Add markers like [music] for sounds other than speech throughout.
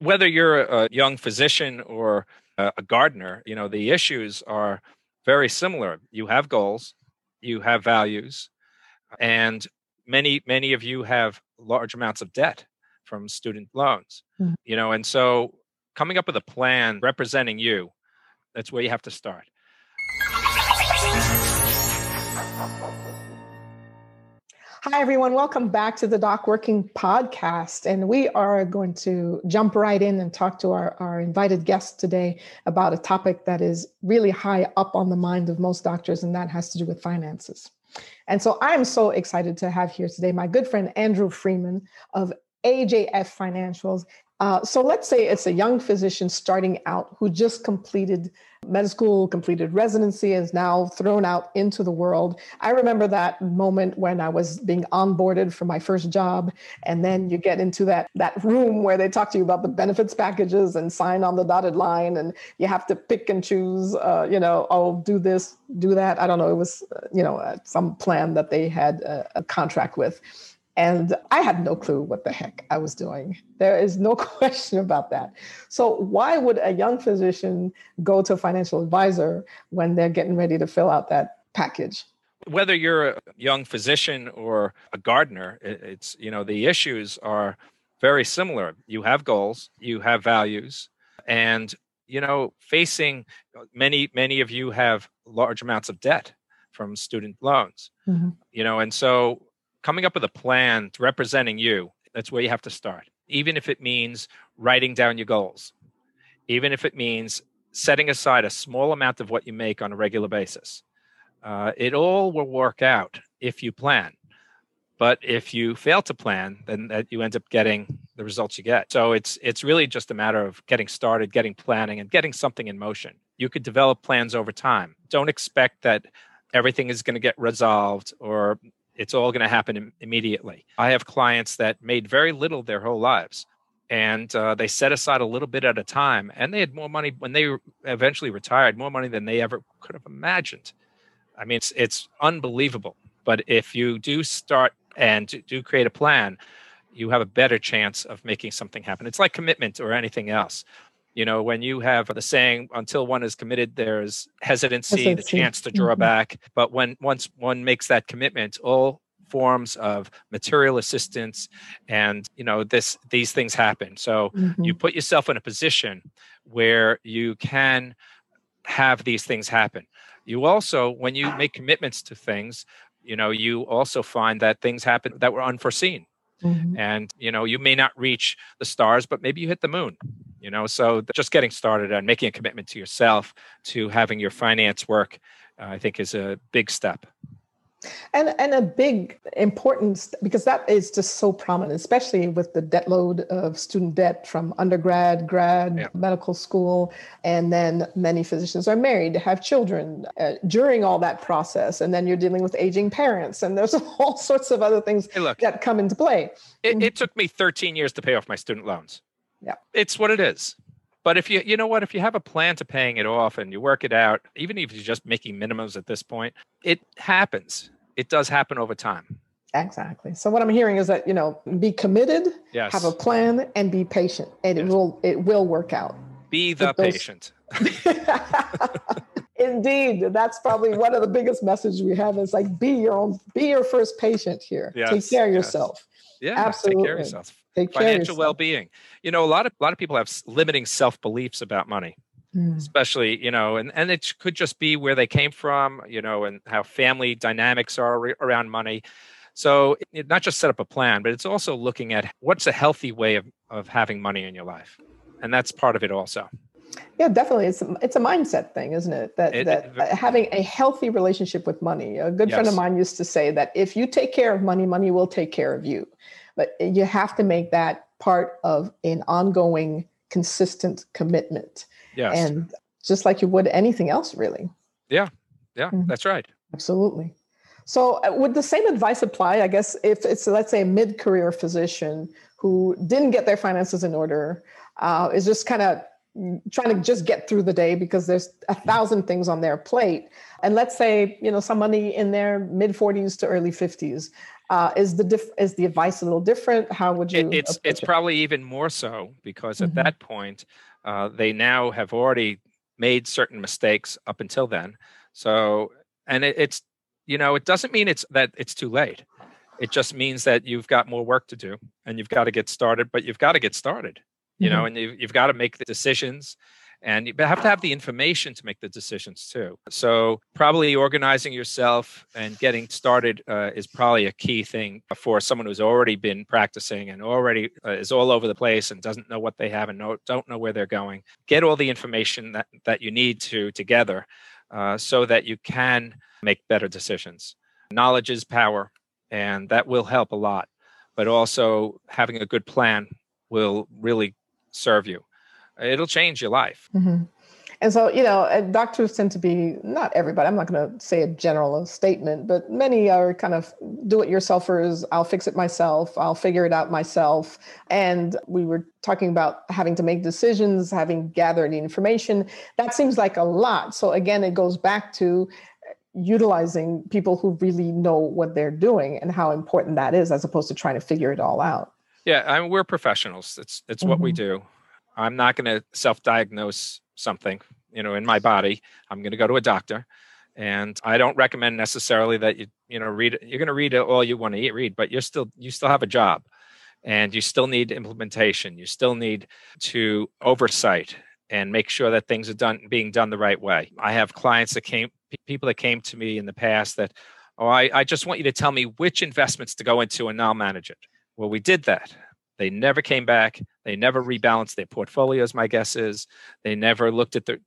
whether you're a young physician or a gardener, you know, the issues are very similar. You have goals, you have values, and many, many of you have large amounts of debt from student loans. Mm-hmm. You know, and so coming up with a plan representing you, that's where you have to start. Hi, everyone. Welcome back to the Doc Working podcast. And we are going to jump right in and talk to our, our invited guest today about a topic that is really high up on the mind of most doctors, and that has to do with finances. And so I am so excited to have here today my good friend Andrew Freeman of AJF Financials. Uh, so let's say it's a young physician starting out who just completed med school, completed residency, is now thrown out into the world. I remember that moment when I was being onboarded for my first job, and then you get into that that room where they talk to you about the benefits packages and sign on the dotted line, and you have to pick and choose. Uh, you know, oh, do this, do that. I don't know. It was uh, you know uh, some plan that they had a, a contract with. And I had no clue what the heck I was doing. There is no [laughs] question about that. So, why would a young physician go to a financial advisor when they're getting ready to fill out that package? Whether you're a young physician or a gardener, it's, you know, the issues are very similar. You have goals, you have values, and, you know, facing many, many of you have large amounts of debt from student loans, mm-hmm. you know, and so coming up with a plan representing you, that's where you have to start. Even if it means writing down your goals, even if it means setting aside a small amount of what you make on a regular basis. Uh, it all will work out if you plan. But if you fail to plan, then that you end up getting the results you get. So it's it's really just a matter of getting started, getting planning, and getting something in motion. You could develop plans over time. Don't expect that everything is going to get resolved or it's all going to happen Im- immediately. I have clients that made very little their whole lives and uh, they set aside a little bit at a time and they had more money when they eventually retired more money than they ever could have imagined. I mean it's, it's unbelievable but if you do start and do create a plan you have a better chance of making something happen. It's like commitment or anything else you know when you have the saying until one is committed there's hesitancy, hesitancy. the chance to draw mm-hmm. back but when once one makes that commitment all forms of material assistance and you know this these things happen so mm-hmm. you put yourself in a position where you can have these things happen you also when you make commitments to things you know you also find that things happen that were unforeseen mm-hmm. and you know you may not reach the stars but maybe you hit the moon you know? So just getting started and making a commitment to yourself to having your finance work uh, i think is a big step. And and a big importance because that is just so prominent especially with the debt load of student debt from undergrad grad yeah. medical school and then many physicians are married have children uh, during all that process. And then you're dealing with aging parents and there's [laughs] all sorts of other things hey, look, that come into play. It, it took me 13 years to pay off my student loans yeah. It's what it is. But if you you know what, if you have a plan to paying it off and you work it out, even if you're just making minimums at this point, it happens. It does happen over time. Exactly. So what I'm hearing is that, you know, be committed, yes. have a plan and be patient and yes. it will it will work out. Be the those... patient. [laughs] Indeed, that's probably one of the biggest messages we have is like be your own be your first patient here. Yes. Take care of yourself. Yeah, Absolutely. take care of yourself. Take Financial well-being. You know, a lot of a lot of people have limiting self-beliefs about money. Mm. Especially, you know, and, and it could just be where they came from, you know, and how family dynamics are re- around money. So, it, not just set up a plan, but it's also looking at what's a healthy way of, of having money in your life. And that's part of it also. Yeah, definitely. It's a, it's a mindset thing, isn't it? That it, that it, having a healthy relationship with money. A good yes. friend of mine used to say that if you take care of money, money will take care of you but you have to make that part of an ongoing consistent commitment. Yes. and just like you would anything else really. Yeah. Yeah mm-hmm. that's right. Absolutely. So uh, would the same advice apply i guess if it's let's say a mid-career physician who didn't get their finances in order uh, is just kind of trying to just get through the day because there's a thousand things on their plate. And let's say you know somebody in their mid 40s to early 50s Uh, is the diff- is the advice a little different? How would you? It, it's it's it? probably even more so because at mm-hmm. that point, uh, they now have already made certain mistakes up until then. So, and it, it's you know, it doesn't mean it's that it's too late. It just means that you've got more work to do and you've got to get started. But you've got to get started, you mm-hmm. know, and you've, you've got to make the decisions and you have to have the information to make the decisions too. So probably organizing yourself and getting started uh, is probably a key thing for someone who's already been practicing and already uh, is all over the place and doesn't know what they have and know, don't know where they're going. Get all the information that, that you need to together uh, so that you can make better decisions. Knowledge is power and that will help a lot but also having a good plan will really serve you it'll change your life. Mm-hmm. And so, you know, doctors tend to be not everybody, I'm not going to say a general statement, but many are kind of do it yourselfers. I'll fix it myself. I'll figure it out myself. And we were talking about having to make decisions, having gathered the information. That seems like a lot. So, again, it goes back to utilizing people who really know what they're doing and how important that is as opposed to trying to figure it all out. Yeah, I mean, we're professionals. It's it's mm-hmm. what we mm-hmm. do. I'm not going to self-diagnose something, you know, in my body. I'm going to go to a doctor, and I don't recommend necessarily that you, you know, read. You're going to read all you want to read, but you're still you still have a job, and you still need implementation. You still need to oversight and make sure that things are done being done the right way. I have clients that came, people that came to me in the past that, oh, I, I just want you to tell me which investments to go into, and I'll manage it. Well, we did that. They never came back. They never rebalanced their portfolios. My guess is they never looked at the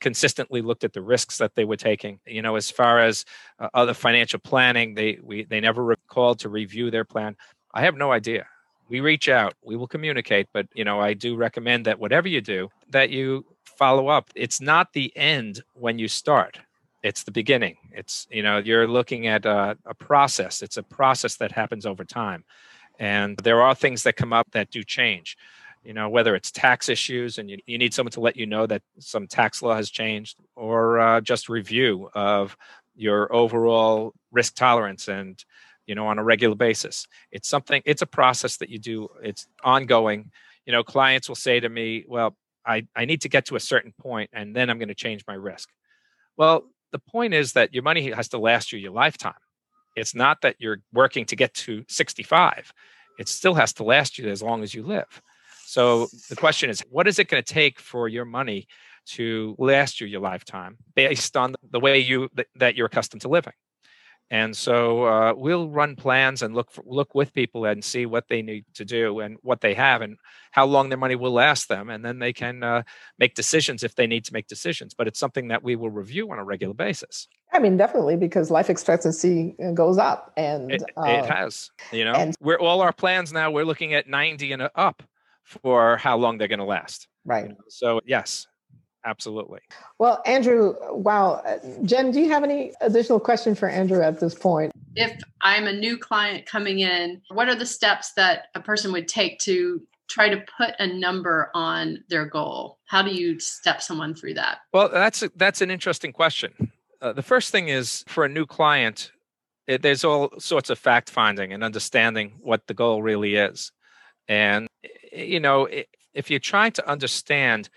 consistently looked at the risks that they were taking. You know, as far as uh, other financial planning, they we they never recalled to review their plan. I have no idea. We reach out, we will communicate, but you know, I do recommend that whatever you do, that you follow up. It's not the end when you start it's the beginning it's you know you're looking at a, a, process it's a process that happens over time and there are things that come up that do change. You know, whether it's tax issues and you, you need someone to let you know that some tax law has changed, or uh, just review of your overall risk tolerance and you know on a regular basis. It's something it's a process that you do. It's ongoing. You know clients will say to me well i i need to get to a certain point and then i'm going to change my risk. Well the point is that your money has to last you your lifetime it's not that you're working to get to 65. It still has to last you as long as you live. So the question is, what is it going to take for your money to last you your lifetime based on the way you that you're accustomed to living? And so uh, we'll run plans and look for, look with people and see what they need to do and what they have and how long their money will last them, and then they can uh, make decisions if they need to make decisions. But it's something that we will review on a regular basis. I mean, definitely because life expectancy uh, goes up, and it, uh, it has. You know, and, we're all our plans now. We're looking at ninety and up for how long they're going to last. Right. You know? So yes, absolutely. Well, Andrew, wow. Jen, do you have any additional question for Andrew at this point? If I'm a new client coming in, what are the steps that a person would take to try to put a number on their goal? How do you step someone through that? Well, that's a, that's an interesting question. Uh, the first thing is for a new client, it, there's all sorts of fact finding and understanding what the goal really is. And, you know, if you're trying to understand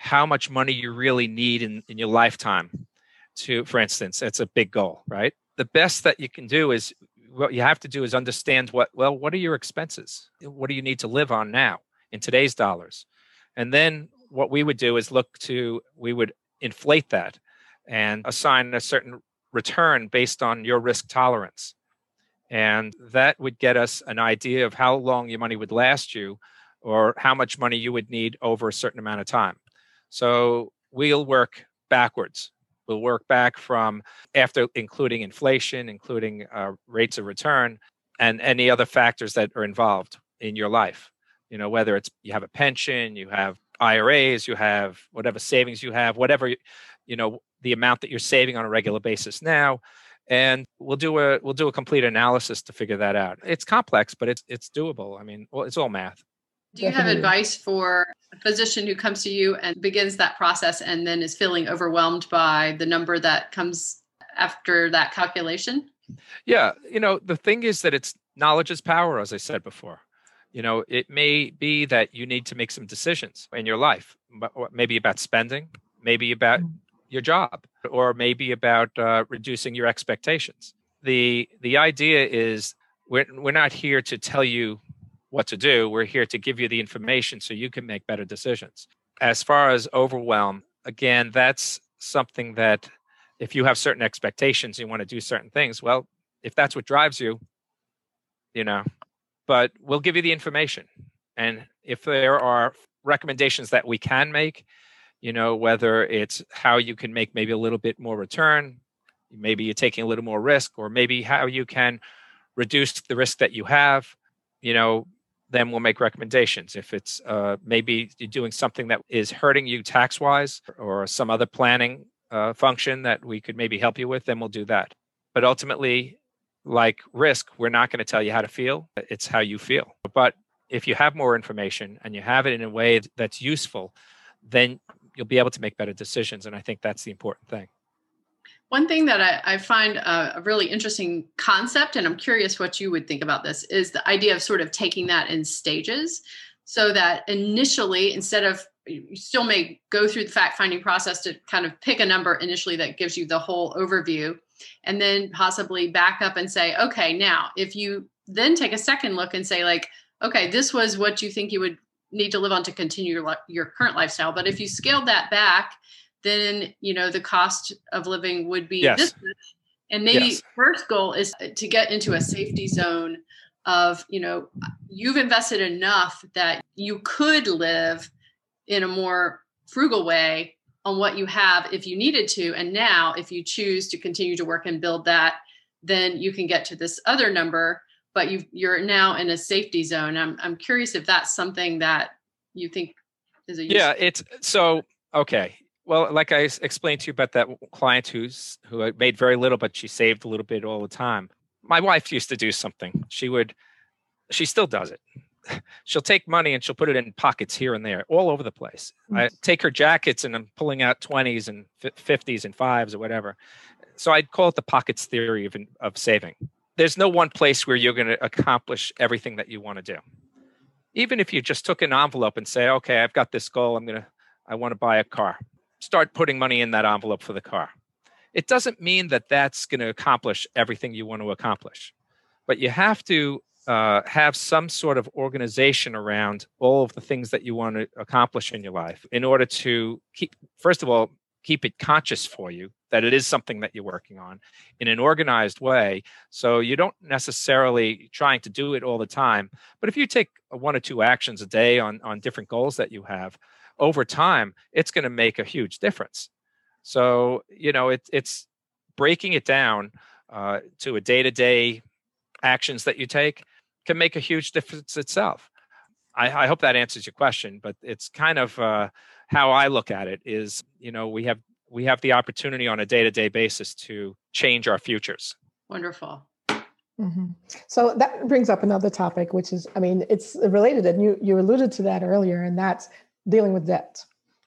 how much money you really need in, in your lifetime to for instance it's a big goal right? The best that you can do is what you have to do is understand what well what are your expenses? What do you need to live on now in today's dollars? And then what we would do is look to we would inflate that and assign a certain return based on your risk tolerance. And that would get us an idea of how long your money would last you or how much money you would need over a certain amount of time so we'll work backwards. We'll work back from after including inflation, including uh, rates of return, and any other factors that are involved in your life. You know, whether it's you have a pension, you have IRAs, you have whatever savings you have, whatever you know, the amount that you're saving on a regular basis now, and we'll do a we'll do a complete analysis to figure that out. It's complex, but it's it's doable. I mean, well, it's all math. Do you Definitely. have advice for a physician who comes to you and begins that process and then is feeling overwhelmed by the number that comes after that calculation? Yeah, you know, the thing is that it's knowledge is power, as I said before. You know, it may be that you need to make some decisions in your life, maybe about spending, maybe about mm. your job, or maybe about uh, reducing your expectations. the The idea is we're we're not here to tell you what to do. We're here to give you the information so you can make better decisions. As far as overwhelm, again, that's something that if you have certain expectations, you want to do certain things. Well, if that's what drives you, you know, but we'll give you the information. And if there are recommendations that we can make, you know, whether it's how you can make maybe a little bit more return, maybe you're taking a little more risk, or maybe how you can reduce the risk that you have, you know, then we'll make recommendations. If it's uh, maybe you're doing something that is hurting you tax wise or some other planning uh, function that we could maybe help you with, then we'll do that. But ultimately, like risk, we're not going to tell you how to feel, it's how you feel. But if you have more information and you have it in a way that's useful, then you'll be able to make better decisions. And I think that's the important thing. One thing that I, I find a, really interesting concept, and I'm curious what you would think about this, is the idea of sort of taking that in stages. So that initially, instead of you still may go through the fact finding process to kind of pick a number initially that gives you the whole overview and then possibly back up and say okay now if you then take a second look and say like okay this was what you think you would need to live on to continue your, your current lifestyle but if you scaled that back then you know the cost of living would be yes. this much. and maybe yes. first goal is to get into a safety zone of you know you've invested enough that you could live in a more frugal way on what you have if you needed to and now if you choose to continue to work and build that then you can get to this other number but you you're now in a safety zone i'm i'm curious if that's something that you think is a yeah it's so okay well like i explained to you about that client who's who made very little but she saved a little bit all the time. My wife used to do something. She would she still does it. [laughs] She'll take money and she'll put it in pockets here and there all over the place. Hmm. I take her jackets and i'm pulling out 20s and 50s and 5s or whatever. So i'd call it the pockets theory of, of saving. There's no one place where you're going to accomplish everything that you want to do. Even if you just took an envelope and say okay i've got this goal. I'm going to i want to buy a car start putting money in that envelope for the car. It doesn't mean that that's going to accomplish everything you want to accomplish but you have to uh, have some sort of organization around all of the things that you want to accomplish in your life in order to keep first of all keep it conscious for you that it is something that you're working on in an organized way. So you don't necessarily trying to do it all the time but if you take one or two actions a day on on different goals that you have over time it's going to make a huge difference so you know it, it's breaking it down uh, to a day-to-day actions that you take can make a huge difference itself. I, I hope that answers your question, but it's kind of uh, how I look at it. Is you know we have we have the opportunity on a day to day basis to change our futures. Wonderful. Mm-hmm. So that brings up another topic, which is, I mean, it's related, and you you alluded to that earlier, and that's dealing with debt.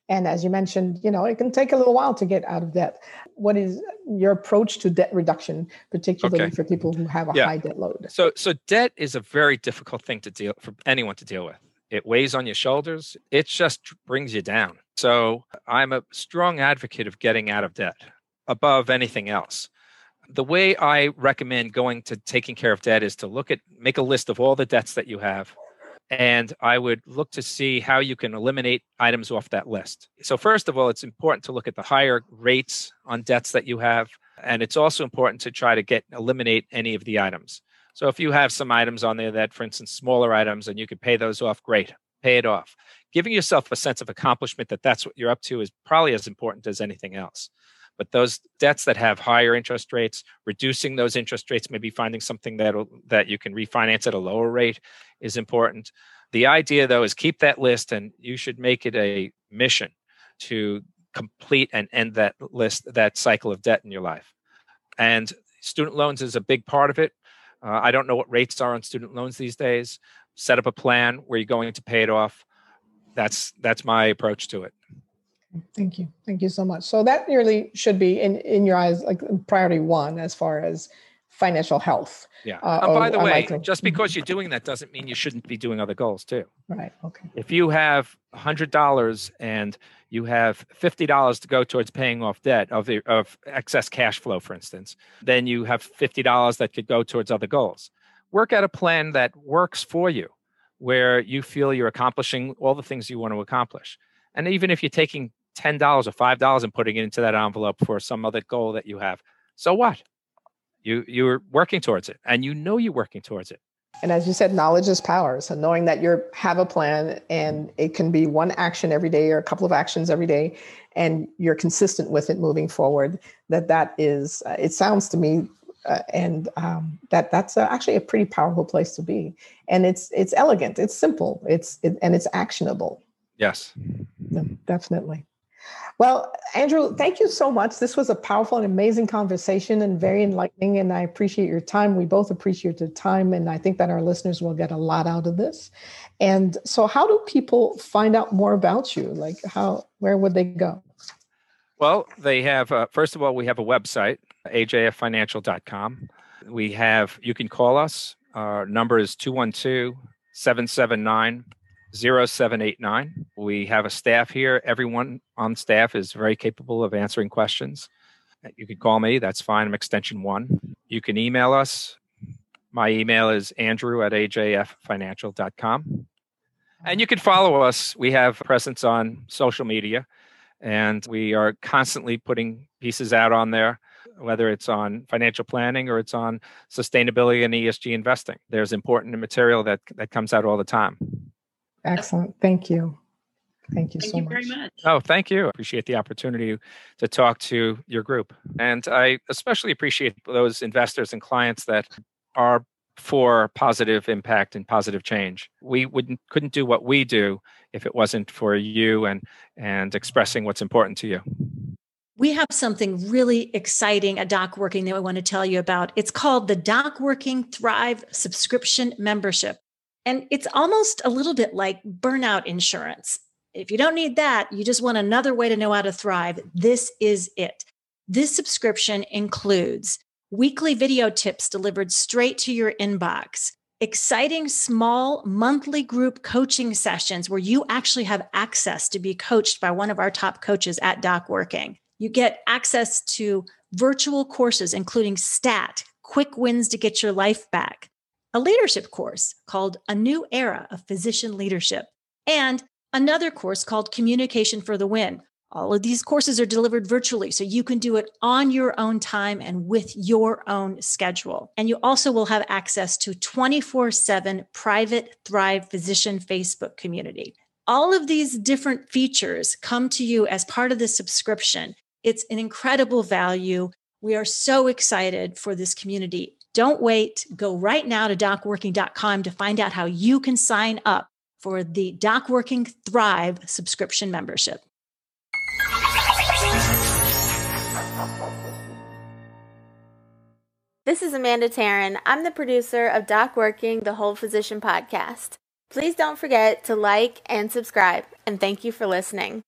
And as you mentioned, you know, it can take a little while to get out of debt. What is your approach to debt reduction, particularly okay. for people who have a yeah. high debt load? So, so debt is a very difficult thing to deal for anyone to deal with. It weighs on your shoulders. It just brings you down. So, I'm a strong advocate of getting out of debt above anything else. The way I recommend going to taking care of debt is to look at make a list of all the debts that you have and I would look to see how you can eliminate items off that list. So, first of all, it's important to look at the higher rates on debts that you have, and it's also important to try to get eliminate any of the items. So, if you have some items on there that, for instance, smaller items, and you could pay those off, great, pay it off. Giving yourself a sense of accomplishment that that's what you're up to is probably as important as anything else. But those debts that have higher interest rates, reducing those interest rates, maybe finding something that that you can refinance at a lower rate is important. The idea though is keep that list and you should make it a mission to complete and end that list, that cycle of debt in your life. And student loans is a big part of it. Uh, I don't know what rates are on student loans these days. Set up a plan where you're going to pay it off. That's that's my approach to it. Thank you. Thank you so much. So that really should be in, in your eyes like priority one as far as financial health. Yeah. Uh, and by the way, just because you're doing that doesn't mean you shouldn't be doing other goals too. Right. Okay. If you have $100 and you have $50 to go towards paying off debt of, the, of excess cash flow, for instance, then you have $50 that could go towards other goals. Work out a plan that works for you, where you feel you're accomplishing all the things you want to accomplish. And even if you're taking $10 or $5 and putting it into that envelope for some other goal that you have, so what? You you're working towards it and you know you're working towards it. And as you said, knowledge is power. So knowing that you have a plan and it can be one action every day or a couple of actions every day, and you're consistent with it moving forward. That that is. Uh, it sounds to me, uh, and um, that that's uh, actually a pretty powerful place to be. And it's it's elegant. It's simple. It's it, and it's actionable. Yes. Definitely. Well, Andrew, thank you so much. This was a powerful and amazing conversation and very enlightening. And I appreciate your time. We both appreciate your time. And I think that our listeners will get a lot out of this. And so, how do people find out more about you? Like, how, where would they go? Well, they have, uh, first of all, we have a website, ajffinancial.com. We have, you can call us. Our number is 212 779 0789. We have a staff here. Everyone on staff is very capable of answering questions. You can call me, that's fine. I'm extension one. You can email us. My email is andrew at ajffinancial.com. And you can follow us. We have presence on social media, and we are constantly putting pieces out on there, whether it's on financial planning or it's on sustainability and ESG investing. There's important material that, that comes out all the time. Excellent. Thank you. Thank you thank so you much. very much. Oh, thank you. I Appreciate the opportunity to talk to your group. And I especially appreciate those investors and clients that are for positive impact and positive change. We wouldn't couldn't do what we do if it wasn't for you and and expressing what's important to you. We have something really exciting at Doc Working that we want to tell you about. It's called the Doc Working Thrive subscription membership. And it's almost a little bit like burnout insurance. If you don't need that, you just want another way to know how to thrive. This is it. This subscription includes weekly video tips delivered straight to your inbox, exciting small monthly group coaching sessions where you actually have access to be coached by one of our top coaches at Doc Working. You get access to virtual courses, including STAT, quick wins to get your life back, a leadership course called A New Era of Physician Leadership, and another course called Communication for the Win. All of these courses are delivered virtually, so you can do it on your own time and with your own schedule. And you also will have access to 24 7 private Thrive Physician Facebook community. All of these different features come to you as part of the subscription. It's an incredible value. We are so excited for this community. Don't wait. Go right now to docworking.com to find out how you can sign up for the DocWorking Thrive subscription membership. This is Amanda Taryn. I'm the producer of Doc Working, the Whole Physician podcast. Please don't forget to like and subscribe, and thank you for listening.